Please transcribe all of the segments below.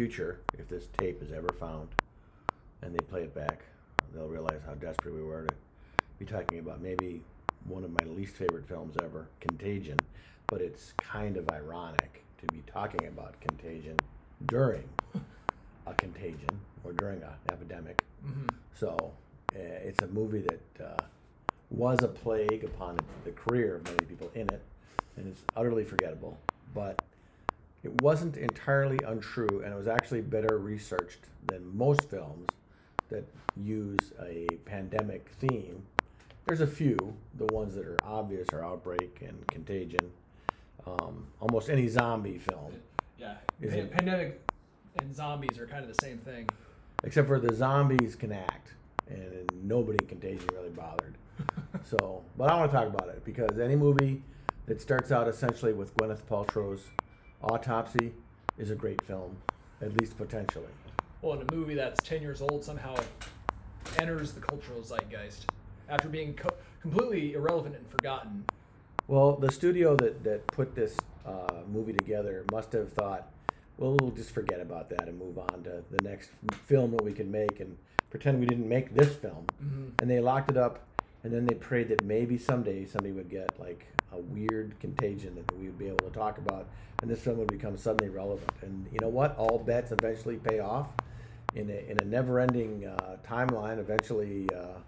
future, if this tape is ever found and they play it back, they'll realize how desperate we were to be talking about maybe one of my least favorite films ever, Contagion. But it's kind of ironic to be talking about Contagion during a contagion or during an epidemic. Mm-hmm. So uh, it's a movie that uh, was a plague upon the career of many people in it, and it's utterly forgettable. But it wasn't entirely untrue, and it was actually better researched than most films that use a pandemic theme. There's a few. The ones that are obvious are Outbreak and Contagion. Um, almost any zombie film, Yeah. Is Pa- pandemic and zombies are kind of the same thing. except for the zombies can act, and nobody in Contagion really bothered. So, but I want to talk about it because any movie that starts out essentially with Gwyneth Paltrow's autopsy is a great film, at least potentially. Well, in a movie that's 10 years old somehow enters the cultural zeitgeist after being co- completely irrelevant and forgotten. Well, the studio that, that put this uh, movie together must have thought, well, we'll just forget about that and move on to the next film that we can make and pretend we didn't make this film. Mhm. And they locked it up, and then they prayed that maybe someday somebody would get like a weird contagion that we would be able to talk about, and this film would become suddenly relevant. And you know what? All bets eventually pay off. In a, in a never-ending uh, timeline, eventually uh,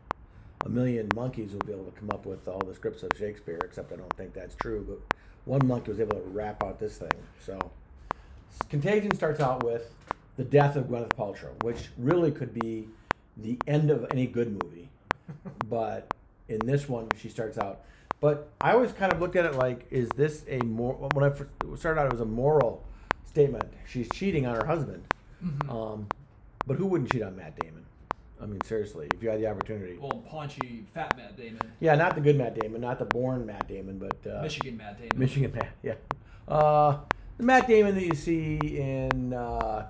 a million monkeys will be able to come up with all the scripts of Shakespeare. Except I don't think that's true. But one monkey was able to rap out this thing. So, Contagion starts out with the death of Gwyneth Paltrow, which really could be the end of any good movie. but in this one, she starts out. But I always kind of looked at it like, is this a more? When I first started out, it was a moral statement. She's cheating on her husband. Um, but who wouldn't cheat on Matt Damon? I mean, seriously, if you had the opportunity. Well, paunchy, fat Matt Damon, Yeah, not the good Matt Damon, not the Bourne Matt Damon, but uh, Michigan Matt Damon. Michigan Matt. Yeah, uh, the Matt Damon that you see in uh,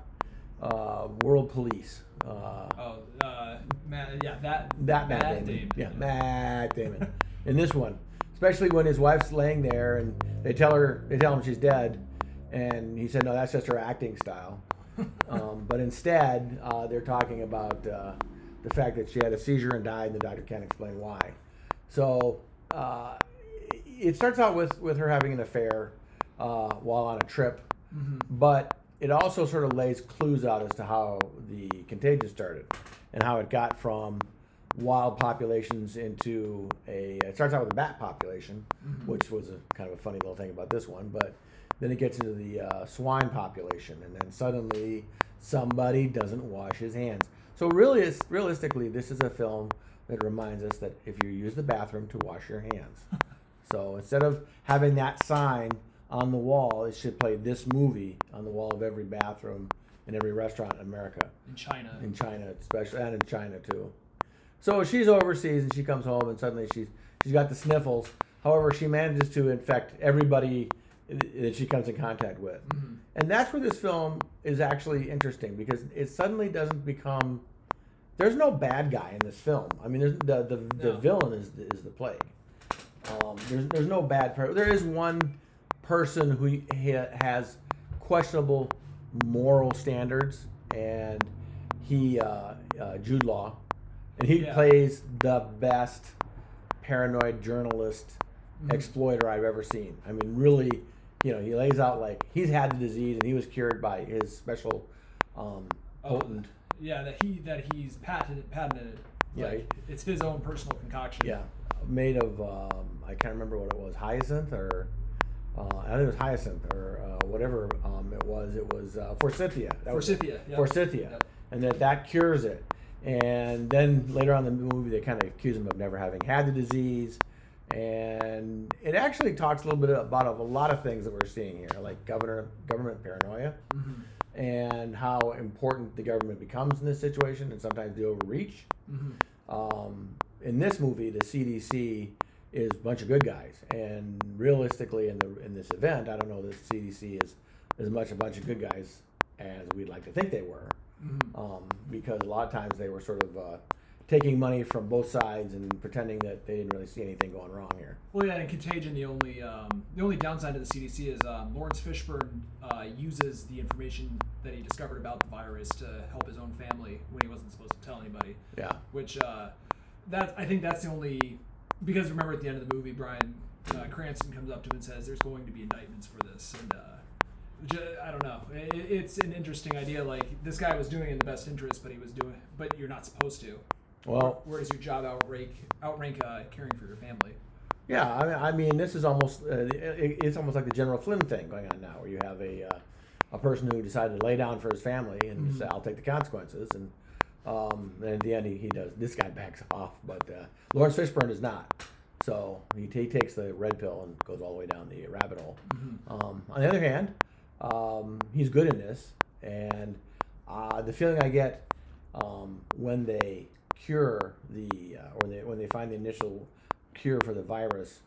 uh, World Police. Uh, Oh, uh, Matt, yeah, that that Matt, Damon. Yeah, Matt Damon. in this one, especially when his wife's laying there and they tell her, they tell him she's dead, and he said, no, that's just her acting style. um, but instead, uh, they're talking about uh, the fact that she had a seizure and died, and the doctor can't explain why. So uh, it starts out with, with her having an affair uh, while on a trip, but it also sort of lays clues out as to how the contagion started and how it got from wild populations into a. It starts out with a bat population, which was a kind of a funny little thing about this one, but then it gets into the uh, swine population, and then suddenly somebody doesn't wash his hands. So really, it's, realistically, this is a film that reminds us that if you use the bathroom, to wash your hands. So instead of having that sign on the wall, it should play this movie on the wall of every bathroom in every restaurant in America, in China. in China especially, and in China too. So she's overseas and she comes home and suddenly she's she's got the sniffles. However, she manages to infect everybody that she comes in contact with, and that's where this film is actually interesting because it suddenly doesn't become. There's no bad guy in this film. I mean, there's, the the, the villain is the, is the plague. Um, there's there's no bad person. There is one person who ha- has questionable moral standards, and he uh, uh, Jude Law, and he Yeah. plays the best paranoid journalist exploiter I've ever seen. I mean, really, you know, he lays out like he's had the disease and he was cured by his special um, Oh, potent. yeah, that he that he's patented patented. Yeah, Like, it's his own personal concoction. Yeah, made of um, I can't remember what it was, hyacinth or I think it was hyacinth or uh, whatever um, it was. It was uh, forsythia. That was. Forsythia. Yep. Forsythia, Yep. and that that cures it. And then later on in the movie, they kind of accuse him of never having had the disease. And it actually talks a little bit about a lot of things that we're seeing here, like governor government paranoia, Mhm. and how important the government becomes in this situation, and sometimes they overreach. Mhm. Um, in this movie, the CDC is a bunch of good guys, and realistically, in the in this event, I don't know that the CDC is as much a bunch of good guys as we'd like to think they were, Mhm. um, because a lot of times they were sort of uh, taking money from both sides and pretending that they didn't really see anything going wrong here. Well, yeah, in Contagion, the only um, the only downside to the CDC is um, Laurence Fishburne uh, uses the information that he discovered about the virus to help his own family when he wasn't supposed to tell anybody. Yeah. Which uh, that I think that's the only because remember at the end of the movie, Bryan uh, Cranston comes up to him and says, "There's going to be indictments for this," and uh, ju- I don't know. It, it's an interesting idea. Like this guy was doing it in the best interest, but he was doing, but you're not supposed to. Well, Where does your job outrank outrank uh, caring for your family? Yeah, I mean, I mean, this is almost uh, it, it's almost like the General Flynn thing going on now, where you have a uh, a person who decided to lay down for his family and Mhm. say, "I'll take the consequences," and um, and at the end he, he does. This guy backs off, but uh, Laurence Fishburne is not. So he, he takes the red pill and goes all the way down the rabbit hole. Um, on the other hand, um, he's good in this, and uh, the feeling I get um, when they cure the uh, or they when they find the initial cure for the virus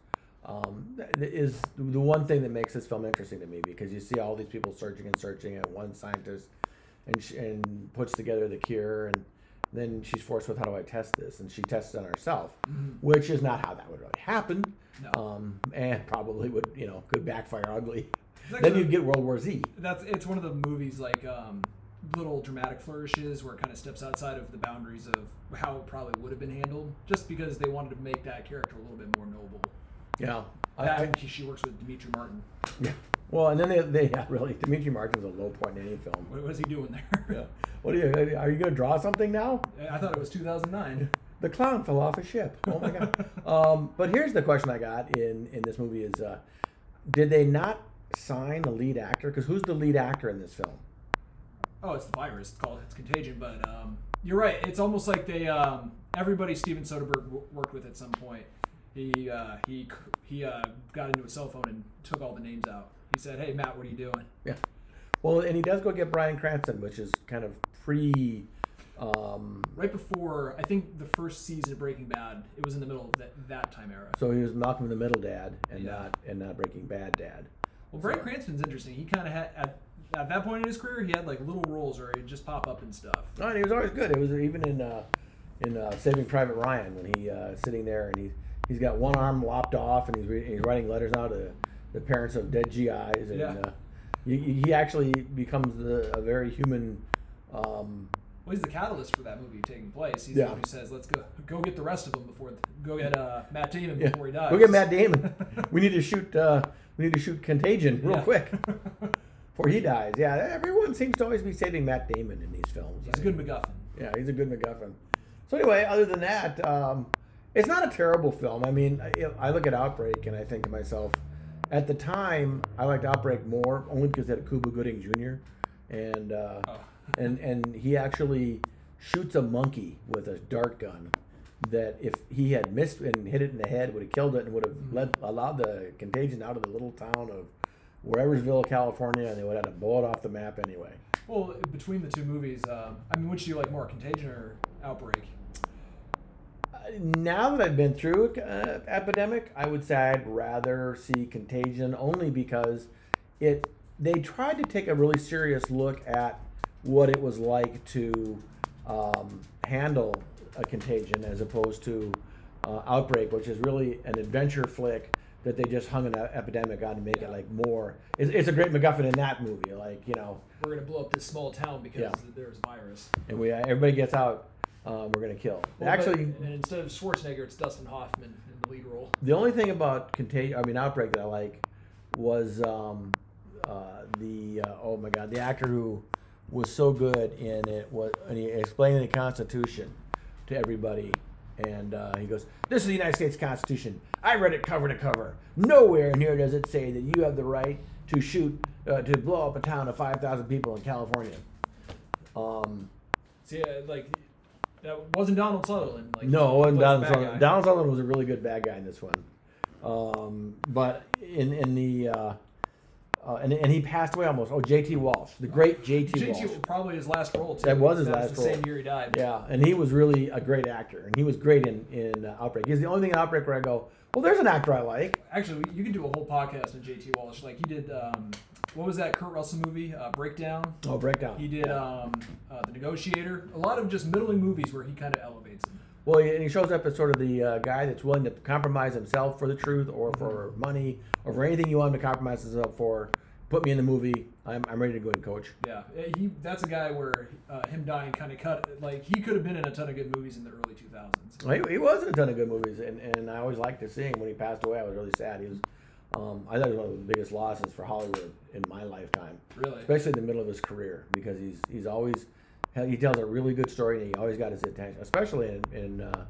um, is the one thing that makes this film interesting to me because you see all these people searching and searching, and one scientist and sh- and puts together the cure, and then she's forced with how do I test this, and she tests it on herself, which is not how that would really happen, No. um, and probably would you know could backfire ugly. It's Then you'd get World War Z. That's it's one of the movies like um, little dramatic flourishes where it kind of steps outside of the boundaries of how it probably would have been handled, just because they wanted to make that character a little bit more noble. Yeah. I, I, and she works with Demetri Martin. yeah. Well, and then they, they yeah, really Demetri Martin was a low point in any film. What was he doing there? Yeah. What are you? Are you going to draw something now? I thought it was 2009. The clown fell off a ship. Oh my god. um, but here's the question I got in in this movie: Is uh, did they not sign the lead actor? Because who's the lead actor in this film? Oh, it's the virus. It's called it's contagion. But um, you're right. It's almost like they um, everybody Steven Soderbergh w- worked with at some point. He uh, he he uh, got into a cell phone and took all the names out. He said, "Hey Matt, what are you doing?" Yeah. Well, and he does go get Bryan Cranston, which is kind of pre. Um, Right before I think the first season of Breaking Bad, it was in the middle of that, that time era. so he was Malcolm in the Middle dad, and Yeah. not and not Breaking Bad dad. Well, Bryan Cranston's interesting. He kind of had at, at that point in his career, he had like little roles where he'd just pop up and stuff. No, and he was always good. It was even in uh, in uh, Saving Private Ryan when he uh, sitting there and he he's got one arm lopped off and he's re- he's writing letters now to the parents of dead GIs and Yeah. uh, he, he actually becomes the, a very human. Um, Well, he's the catalyst for that movie taking place. He's Yeah. the one who says, "Let's go, go get the rest of them before, go get uh, Matt Damon yeah. before he dies." Go get Matt Damon. we need to shoot. Uh, we need to shoot Contagion real Yeah. quick before he dies. Yeah, everyone seems to always be saving Matt Damon in these films. He's a good MacGuffin. Yeah, he's a good MacGuffin. So anyway, other than that, um, it's not a terrible film. I mean, I, I look at Outbreak and I think to myself, at the time, I liked Outbreak more only because it had Cuba Gooding Jr. and uh, Oh. and and he actually shoots a monkey with a dart gun that if he had missed and hit it in the head would have killed it and would have led allowed the contagion out of the little town of Whereversville, California, and they would have had to blow it off the map anyway. Well, between the two movies, um, I mean, which do you like more, Contagion or Outbreak? Now that I've been through uh, epidemic, I would say I'd rather see Contagion only because it they tried to take a really serious look at what it was like to um, handle a contagion as opposed to uh, outbreak, which is really an adventure flick that they just hung an epidemic on to make it like more. It's, it's a great MacGuffin in that movie, like you know, We're gonna blow up this small town because Yeah. there's a virus. and we everybody gets out. Um, we're gonna kill. Well, Actually, but- and instead of Schwarzenegger, it's Dustin Hoffman in the lead role. The only thing about contagion, I mean, outbreak that I like was um, uh, the uh, oh my god, the actor who was so good in it was and he explaining the Constitution to everybody, and uh, he goes, "This is the United States Constitution. I read it cover to cover. Nowhere in here does it say that you have the right to shoot uh, to blow up a town of five thousand people in California." Um, See, uh, like that wasn't Donald Sutherland. Like No, and Donald Sutherland. Donald Sutherland was a really good bad guy in this one. Um, but in in the uh, uh, and, and he passed away almost. Oh, J.T. Walsh, the great J.T. Walsh. JT probably his last role too. That was his That last the role. Same year he died. Yeah, and he was really a great actor, and he was great in in uh, Outbreak. He's the only thing in Outbreak where I go, well, there's an actor I like. Actually, you could do a whole podcast on JT Walsh. Like he did, um, what was that Kurt Russell movie? Uh, Breakdown. Oh, Breakdown. He did um, uh, the Negotiator. A lot of just middling movies where he kind of elevates. Well, and he shows up as sort of the uh, guy that's willing to compromise himself for the truth, or for money, or for anything you want him to compromise himself for. Put me in the movie. I'm, I'm ready to go and coach. Yeah, he that's a guy where uh, him dying kind of cut. Like he could have been in a ton of good movies in the early 2000s. He, he was in a ton of good movies, and, and I always liked to see him. When he passed away, I was really sad. He was, um, I thought he was one of the biggest losses for Hollywood in my lifetime, Really. especially in the middle of his career, because he's he's always he tells a really good story, and he always got his attention, especially in, in uh,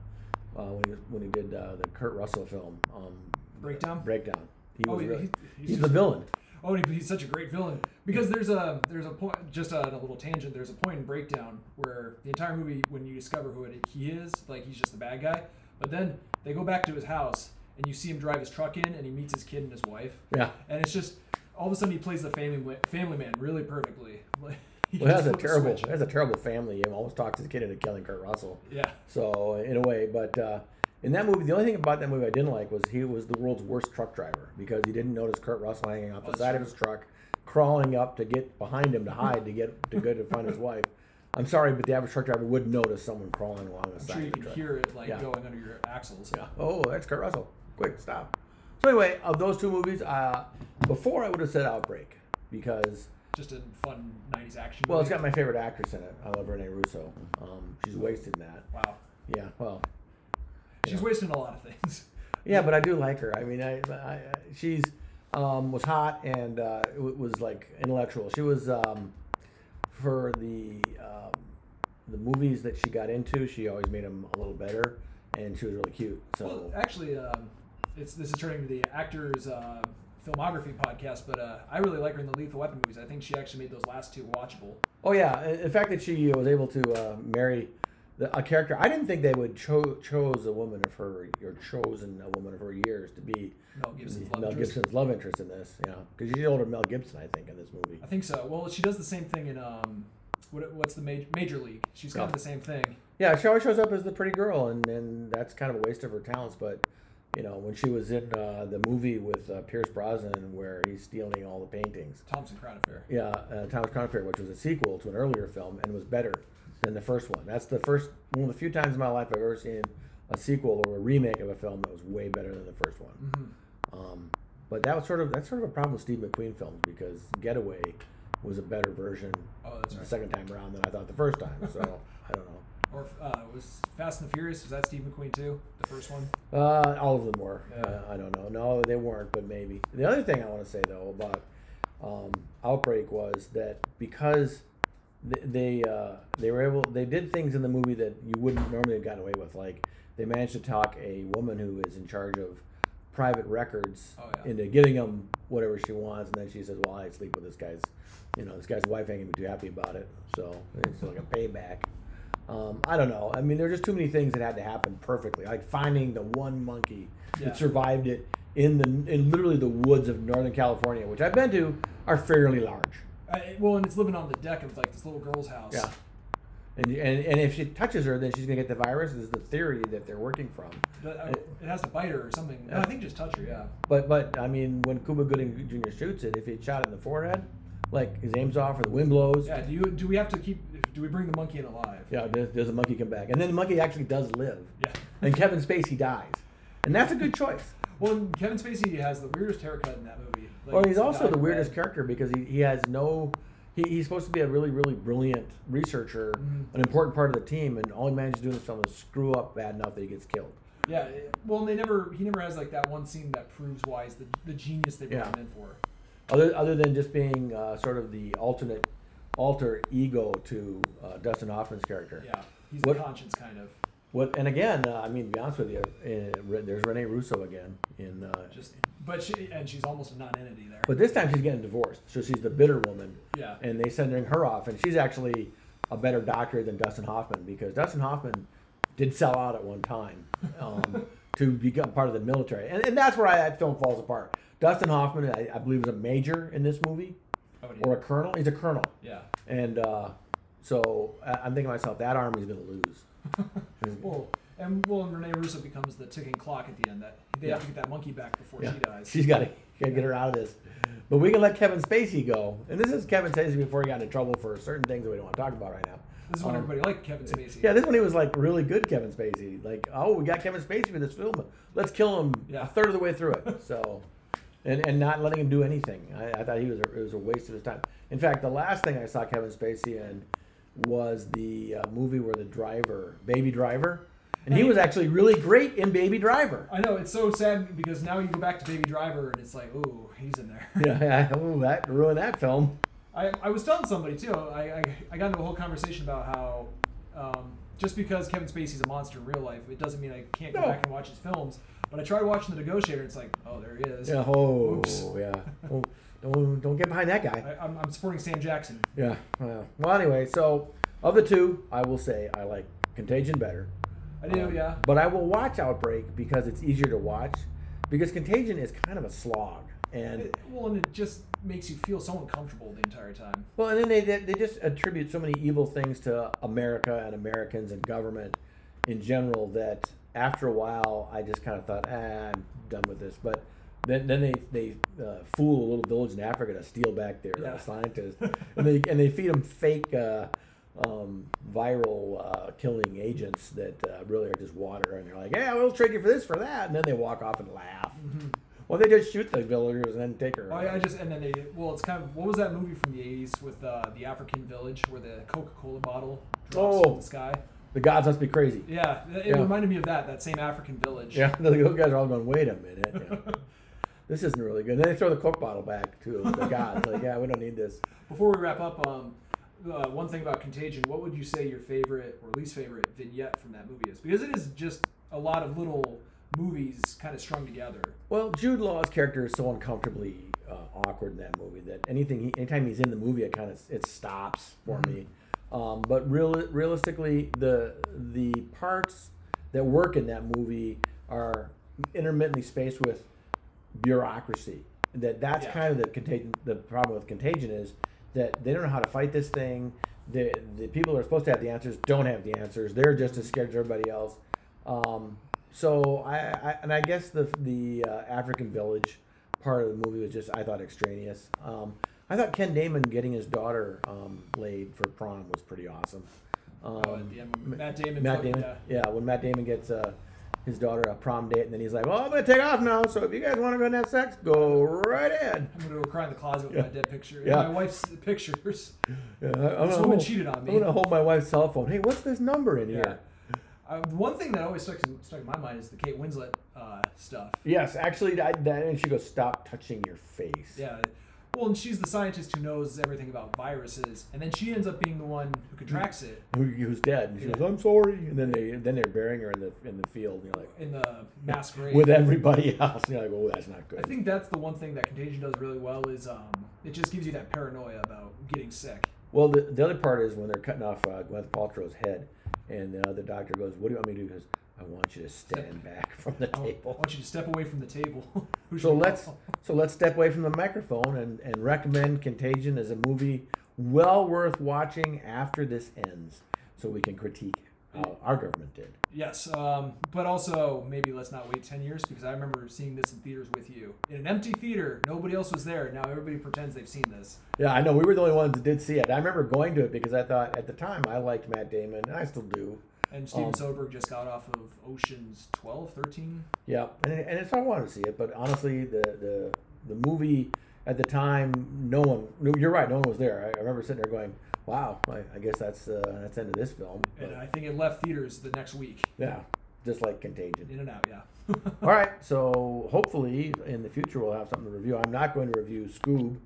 uh, when he when he did uh, the Kurt Russell film um, Breakdown? Breakdown. He Oh, was he- really, he- he's, he's the villain. Oh, he's such a great villain because there's a there's a point just a, a little tangent. There's a point in Breakdown where the entire movie, when you discover who it, he is, like he's just the bad guy. But then they go back to his house and you see him drive his truck in, and he meets his kid and his wife, Yeah. and it's just all of a sudden he plays the family family man really perfectly. Like, he Well, that's a just flip the terrible that's a terrible family. He almost talks to his kid into killing Kurt Russell. Yeah. So in a way, but uh, in that movie, the only thing about that movie I didn't like was he was the world's worst truck driver because he didn't notice Kurt Russell hanging off the side of his truck, crawling up to get behind him to hide to get to go to find his wife. I'm sorry, but the average truck driver would notice someone crawling along the I'm side sure you of the can truck. hear it like Yeah. going under your axles. Yeah. Oh, that's Kurt Russell. Quick, stop. So anyway, of those two movies, uh, before I would have said Outbreak because Just a fun '90s action. well, it's got my favorite actress in it. I love Rene Russo. Um, she's wasted in that. wow. Yeah. Well. She's wasting a lot of things. Yeah, but I do like her. I mean, I, I she's um, was hot and uh, it was like intellectual. She was um, for the um, the movies that she got into. She always made them a little better, and she was really cute. So Well, actually, um, it's this is turning to the actors' uh, filmography podcast, but uh, I really like her in the Lethal Weapon movies. I think she actually made those last two watchable. oh yeah, the fact that she was able to uh, marry the, a character. I didn't think they would cho- chose a woman of her or chosen a woman of her years to be Mel Gibson's love Mel interest. Gibson's love interest in this. Yeah, because she's older Mel Gibson, I think, in this movie. I think so. Well, she does the same thing in um, what, what's the major, major league? She's kind of the same thing. Yeah, she always shows up as the pretty girl, and, and that's kind of a waste of her talents. But you know, when she was in uh, the movie with uh, Pierce Brosnan, where he's stealing all the paintings, Thompson Crown Affair. yeah, uh, Thomas Crown Affair, which was a sequel to an earlier film and was better than the first one. That's the first one of the few times in my life I've ever seen a sequel or a remake of a film that was way better than the first one. hmm Um, but that was sort of that's sort of a problem with Steve McQueen films because Getaway was a better version Oh, the right. second time around than I thought the first time. So I don't know. Or uh, was Fast and the Furious? Was that Steve McQueen too? The first one. Uh, all of them were. Yeah. Uh, I don't know. No, they weren't, but maybe. The other thing I want to say though about um, Outbreak was that because they uh, they were able, they did things in the movie that you wouldn't normally have gotten away with. Like they managed to talk a woman who is in charge of private records Oh, yeah. into giving them whatever she wants, and then she says, "Well, I sleep with this guy's, you know, this guy's wife ain't gonna be too happy about it." So it's like a payback. Um, I don't know. I mean, there are just too many things that had to happen perfectly. Like finding the one monkey Yeah. that survived it in the in literally the woods of Northern California, which I've been to, are fairly large. Uh, well, and it's living on the deck of like this little girl's house. Yeah. And, and, and if she touches her, then she's gonna get the virus. Is the theory that they're working from. But, uh, it has to bite her or something. No, Yeah. I think just touch her. Yeah. But but I mean, when Cuba Gooding Jr. shoots it, if he shot it in the forehead, like his aim's off or the wind blows, Yeah. Do you do we have to keep? Do we bring the monkey in alive? yeah, does, does the monkey come back? And then the monkey actually does live, Yeah. and Kevin Spacey dies, and that's a good choice. Well, Kevin Spacey has the weirdest haircut in that movie. Like, Well, he's also the weirdest character because he, he has no. He, he's supposed to be a really, really brilliant researcher, Mhm. an important part of the team, and all he manages to do is is screw up bad enough that he gets killed. Yeah. Well, and they never. He never has like that one scene that proves why he's the, the genius they brought Yeah. him in for. Other, other than just being uh, sort of the alternate, alter ego to uh, Dustin Hoffman's character. Yeah. He's What- the conscience kind of. What? And again, uh, I mean, to be honest with you, uh, there's Rene Russo again in. Uh, Just. But she and she's almost a non-entity there. but this time she's getting divorced, so she's the bitter woman. yeah. and they sending her off, and she's actually a better doctor than Dustin Hoffman because Dustin Hoffman did sell out at one time um, to become part of the military, and, and that's where I, that film falls apart. Dustin Hoffman, I, I believe, is a major in this movie Oh, yeah. or a colonel. He's a colonel, yeah. and uh, so I, I'm thinking to myself that army's going to lose. Well, and well, and Rene Russo becomes the ticking clock at the end. That they have to get that monkey back before Yeah. she dies. She's got to get her out of this. But we can let Kevin Spacey go, and this is Kevin Spacey before he got into trouble for certain things that we don't want to talk about right now. this is when Um, everybody liked Kevin Spacey. Yeah, this one he was like really good, Kevin Spacey. Like, oh, we got Kevin Spacey for this film. Let's kill him Yeah. a third of the way through it. So, and and not letting him do anything. I, I thought he was a, it was a waste of his time. In fact, the last thing I saw Kevin Spacey in was the uh, movie where the driver, Baby Driver, and he was actually really great in Baby Driver. I know it's so sad because now you go back to Baby Driver and it's like, ooh, he's in there. Yeah, ooh, that ruined that film. I, I was telling somebody too. I, I, I got into a whole conversation about how um, just because Kevin Spacey's a monster in real life, it doesn't mean I can't go No. back and watch his films. But I tried watching The Negotiator. and It's like, oh, there he is. Yeah, oh, Oops. yeah. Oh, don't don't get behind that guy. I, I'm, I'm supporting Sam Jackson. Yeah. Well, anyway, so of the two, I will say I like Contagion better. I do, Um, yeah. But I will watch Outbreak because it's easier to watch. Because Contagion is kind of a slog, and It- well, and it just makes you feel so uncomfortable the entire time. well, and then they they they just attribute so many evil things to America and Americans and government in general that after a while I just kind of thought, ah, I'm done with this. But then then they they uh, fool a little village in Africa to steal back their uh, scientists, and they and they feed them fake. Uh, um, viral uh, killing agents that uh, really are just water, and they're like, "Yeah, we'll trade you for this, for that," and then they walk off and laugh. Well, they just shoot the villagers and then take her. Oh, yeah, I just and then they well, it's kind of what was that movie from the '80s with uh, the African village where the Coca-Cola bottle drops Oh. from the sky? the gods must be crazy. Yeah, it Yeah. reminded me of that. That same African village. Yeah, the those guys are all going, wait a minute. Yeah. this isn't really good. And then they throw the Coke bottle back to the gods. Like, yeah, we don't need this. Before we wrap up, um, uh, one thing about Contagion, what would you say your favorite or least favorite vignette from that movie is? Because it is just a lot of little movies kind of strung together. Well, Jude Law's character is so uncomfortably uh, awkward in that movie that anything, he, anytime he's in the movie, it kind of it stops for me. Um, but real, realistically, the the parts that work in that movie are intermittently spaced with bureaucracy. That that's Yeah. kind of the contagion. The problem with Contagion is that they don't know how to fight this thing. The the people who are supposed to have the answers don't have the answers. They're just as scared as everybody else. Um, so I, I and I guess the the uh, African village part of the movie was just I thought extraneous. Um, I thought Ken Damon getting his daughter um, laid for prom was pretty awesome. Um, Oh, at the end, Matt Damon. Matt Damon, yeah. yeah. when Matt Damon gets uh, his daughter a prom date, and then he's like, "Well, I'm gonna take off now. So if you guys want to go and have sex, go right ahead." I'm gonna go cry in the closet with Yeah. my dead picture. Yeah. My wife's pictures. Yeah, I- I'm This gonna woman hold- cheated on me. I'm gonna hold my wife's cell phone. Hey, what's this number in Yeah. here? Uh, one thing that always stuck, in- stuck in my mind is the Kate Winslet uh, stuff. Yes, actually, that, that and she goes, "Stop touching your face." Yeah. Well, and she's the scientist who knows everything about viruses, and then she ends up being the one who contracts it Who, who's dead? And she goes, "I'm sorry." And then they then they're burying her in the in the field. And you're like, in the mass grave. with everybody else. And you're like, "Oh, that's not good." I think that's the one thing that Contagion does really well is um, it just gives you that paranoia about getting sick. Well, the, the other part is when they're cutting off uh, Gwyneth Paltrow's head, and the doctor goes, "What do you want me to do?" He goes, "I want you to stand back from the want- I want you to step away from the table. So let's so let's step away from the microphone and, and recommend Contagion as a movie well worth watching after this ends, so we can critique how our government did. Yes, um, but also maybe let's not wait ten years because I remember seeing this in theaters with you in an empty theater. Nobody else was there. Now everybody pretends they've seen this. Yeah, I know we were the only ones that did see it. I remember going to it because I thought at the time I liked Matt Damon, and I still do. And Steven Um, Soderbergh just got off of Ocean's 12, 13. Yeah, and, and it's I wanted to see it, but honestly, the the the movie at the time, no one. no, You're right, no one was there. I, I remember sitting there going, "Wow, I, I guess that's uh, that's the end of this film." And I think it left theaters the next week. yeah, just like Contagion. In and out, yeah. All right, so hopefully in the future we'll have something to review. I'm not going to review Scoob.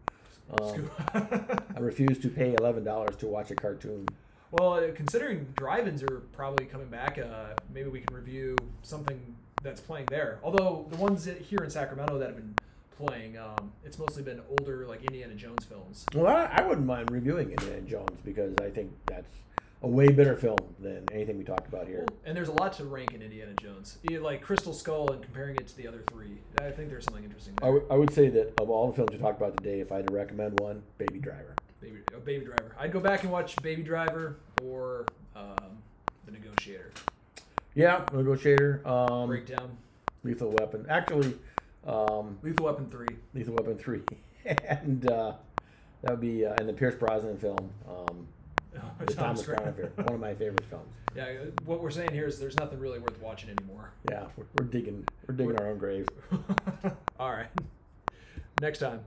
Um, I refuse to pay eleven dollars to watch a cartoon. Well, uh, considering drive-ins are probably coming back, uh, maybe we can review something that's playing there. Although the ones here in Sacramento that have been playing, um, it's mostly been older, like Indiana Jones films. Well, I, I wouldn't mind reviewing Indiana Jones because I think that's a way better film than anything we talked about here. And there's a lot to rank in Indiana Jones, like Crystal Skull and comparing it to the other three. I think there's something interesting there. would- I would say that of all the films we talked about today, if I had to recommend one, Baby Driver. Baby, uh, Baby Driver. I'd go back and watch Baby Driver or um, The Negotiator. Yeah, Negotiator, um, Breakdown. Lethal Weapon. Actually, um, Lethal Weapon 3. Lethal Weapon 3. and uh, that would be, uh, and the Pierce Brosnan film, um, The Thomas Crown Affair. One of my favorite films. Yeah, uh, what we're saying here is there's nothing really worth watching anymore. Yeah, we're, we're digging, we're digging our own grave. All right. Next time.